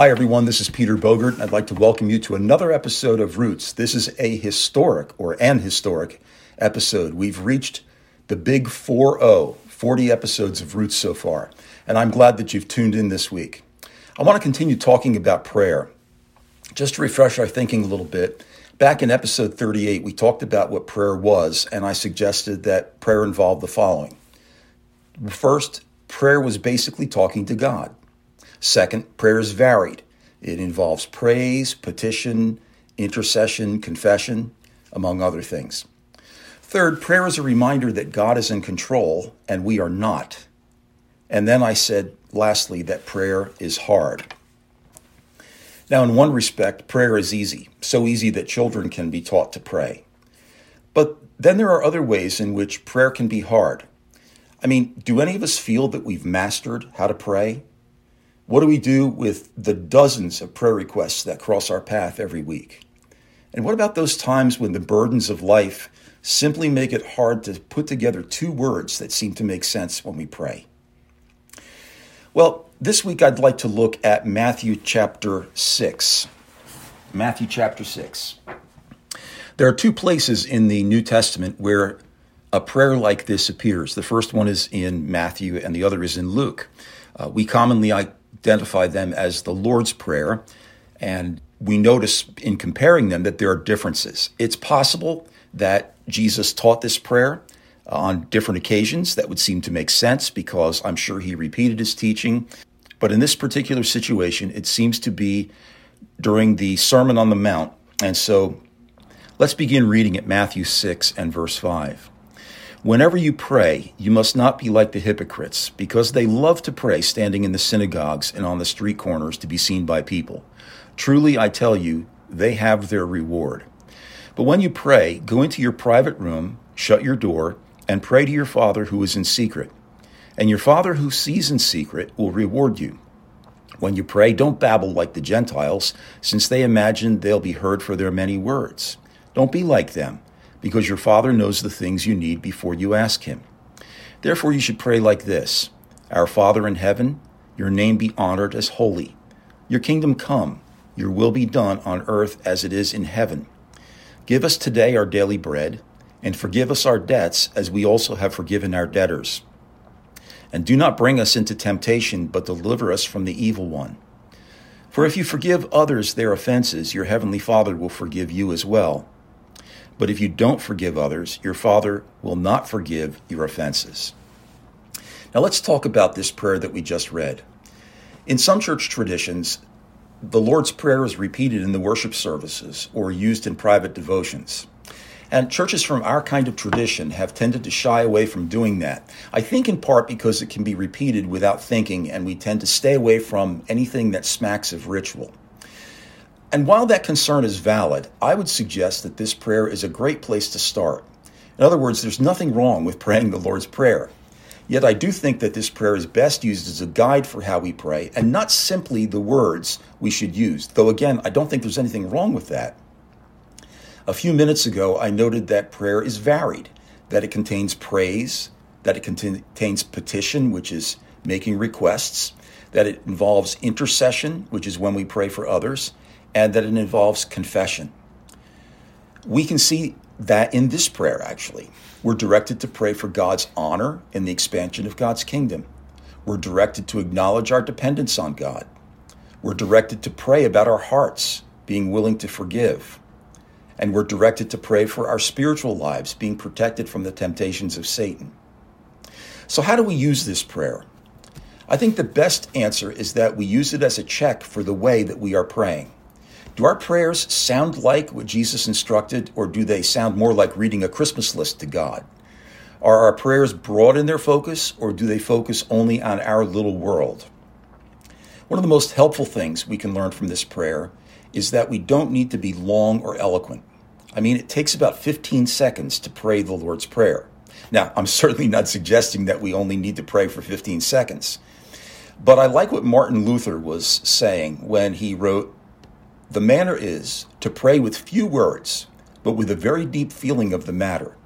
Hi, everyone. This is Peter Bogert. I'd like to welcome you to another episode of Roots. This is a historic or an historic episode. We've reached the big 4 0, 40 episodes of Roots so far. And I'm glad that you've tuned in this week. I want to continue talking about prayer. Just to refresh our thinking a little bit, back in episode 38, we talked about what prayer was, and I suggested that prayer involved the following. First, prayer was basically talking to God. Second, prayer is varied. It involves praise, petition, intercession, confession, among other things. Third, prayer is a reminder that God is in control and we are not. And then I said, lastly, that prayer is hard. Now, in one respect, prayer is easy, so easy that children can be taught to pray. But then there are other ways in which prayer can be hard. I mean, do any of us feel that we've mastered how to pray? What do we do with the dozens of prayer requests that cross our path every week? And what about those times when the burdens of life simply make it hard to put together two words that seem to make sense when we pray? Well, this week I'd like to look at Matthew chapter 6. Matthew chapter 6. There are two places in the New Testament where a prayer like this appears. The first one is in Matthew, and the other is in Luke. Uh, we commonly identify them as the Lord's Prayer, and we notice in comparing them that there are differences. It's possible that Jesus taught this prayer uh, on different occasions that would seem to make sense because I'm sure he repeated his teaching. But in this particular situation, it seems to be during the Sermon on the Mount. And so let's begin reading at Matthew 6 and verse 5. Whenever you pray, you must not be like the hypocrites, because they love to pray standing in the synagogues and on the street corners to be seen by people. Truly, I tell you, they have their reward. But when you pray, go into your private room, shut your door, and pray to your Father who is in secret. And your Father who sees in secret will reward you. When you pray, don't babble like the Gentiles, since they imagine they'll be heard for their many words. Don't be like them because your Father knows the things you need before you ask Him. Therefore, you should pray like this Our Father in heaven, your name be honored as holy. Your kingdom come, your will be done on earth as it is in heaven. Give us today our daily bread, and forgive us our debts as we also have forgiven our debtors. And do not bring us into temptation, but deliver us from the evil one. For if you forgive others their offenses, your heavenly Father will forgive you as well. But if you don't forgive others, your Father will not forgive your offenses. Now let's talk about this prayer that we just read. In some church traditions, the Lord's Prayer is repeated in the worship services or used in private devotions. And churches from our kind of tradition have tended to shy away from doing that. I think in part because it can be repeated without thinking, and we tend to stay away from anything that smacks of ritual. And while that concern is valid, I would suggest that this prayer is a great place to start. In other words, there's nothing wrong with praying the Lord's Prayer. Yet I do think that this prayer is best used as a guide for how we pray and not simply the words we should use. Though again, I don't think there's anything wrong with that. A few minutes ago, I noted that prayer is varied, that it contains praise, that it contains petition, which is making requests, that it involves intercession, which is when we pray for others, and that it involves confession. We can see that in this prayer, actually. We're directed to pray for God's honor and the expansion of God's kingdom. We're directed to acknowledge our dependence on God. We're directed to pray about our hearts, being willing to forgive. And we're directed to pray for our spiritual lives, being protected from the temptations of Satan. So, how do we use this prayer? I think the best answer is that we use it as a check for the way that we are praying. Do our prayers sound like what Jesus instructed, or do they sound more like reading a Christmas list to God? Are our prayers broad in their focus, or do they focus only on our little world? One of the most helpful things we can learn from this prayer is that we don't need to be long or eloquent. I mean, it takes about 15 seconds to pray the Lord's Prayer. Now, I'm certainly not suggesting that we only need to pray for 15 seconds. But I like what Martin Luther was saying when he wrote the manner is to pray with few words, but with a very deep feeling of the matter.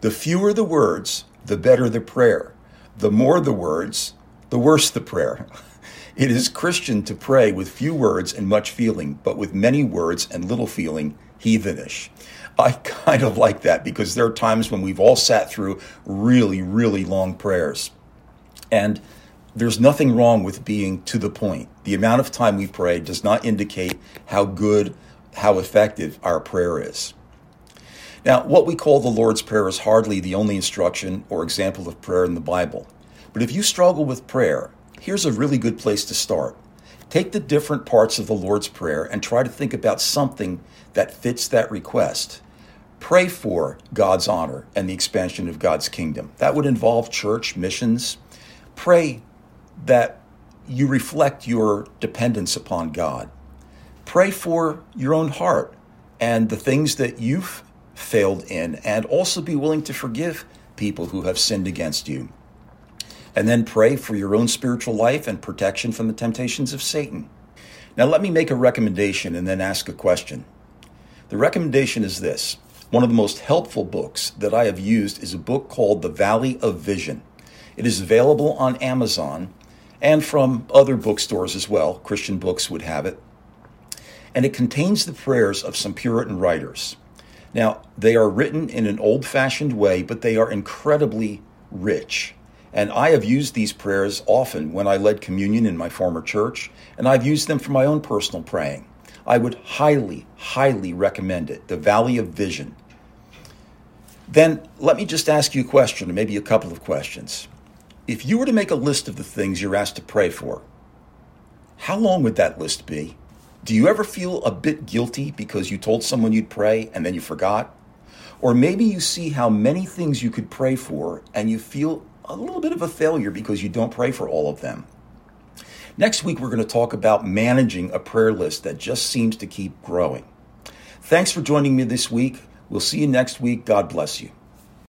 The fewer the words, the better the prayer. The more the words, the worse the prayer. It is Christian to pray with few words and much feeling, but with many words and little feeling, heathenish. I kind of like that because there are times when we've all sat through really, really long prayers. And there's nothing wrong with being to the point. The amount of time we pray does not indicate how good, how effective our prayer is. Now, what we call the Lord's Prayer is hardly the only instruction or example of prayer in the Bible. But if you struggle with prayer, here's a really good place to start. Take the different parts of the Lord's Prayer and try to think about something that fits that request. Pray for God's honor and the expansion of God's kingdom. That would involve church, missions. Pray that you reflect your dependence upon God. Pray for your own heart and the things that you've failed in, and also be willing to forgive people who have sinned against you. And then pray for your own spiritual life and protection from the temptations of Satan. Now, let me make a recommendation and then ask a question. The recommendation is this one of the most helpful books that I have used is a book called The Valley of Vision. It is available on Amazon and from other bookstores as well. Christian books would have it. And it contains the prayers of some Puritan writers. Now, they are written in an old fashioned way, but they are incredibly rich. And I have used these prayers often when I led communion in my former church, and I've used them for my own personal praying. I would highly, highly recommend it The Valley of Vision. Then let me just ask you a question, or maybe a couple of questions. If you were to make a list of the things you're asked to pray for, how long would that list be? Do you ever feel a bit guilty because you told someone you'd pray and then you forgot? Or maybe you see how many things you could pray for and you feel a little bit of a failure because you don't pray for all of them. Next week, we're going to talk about managing a prayer list that just seems to keep growing. Thanks for joining me this week. We'll see you next week. God bless you.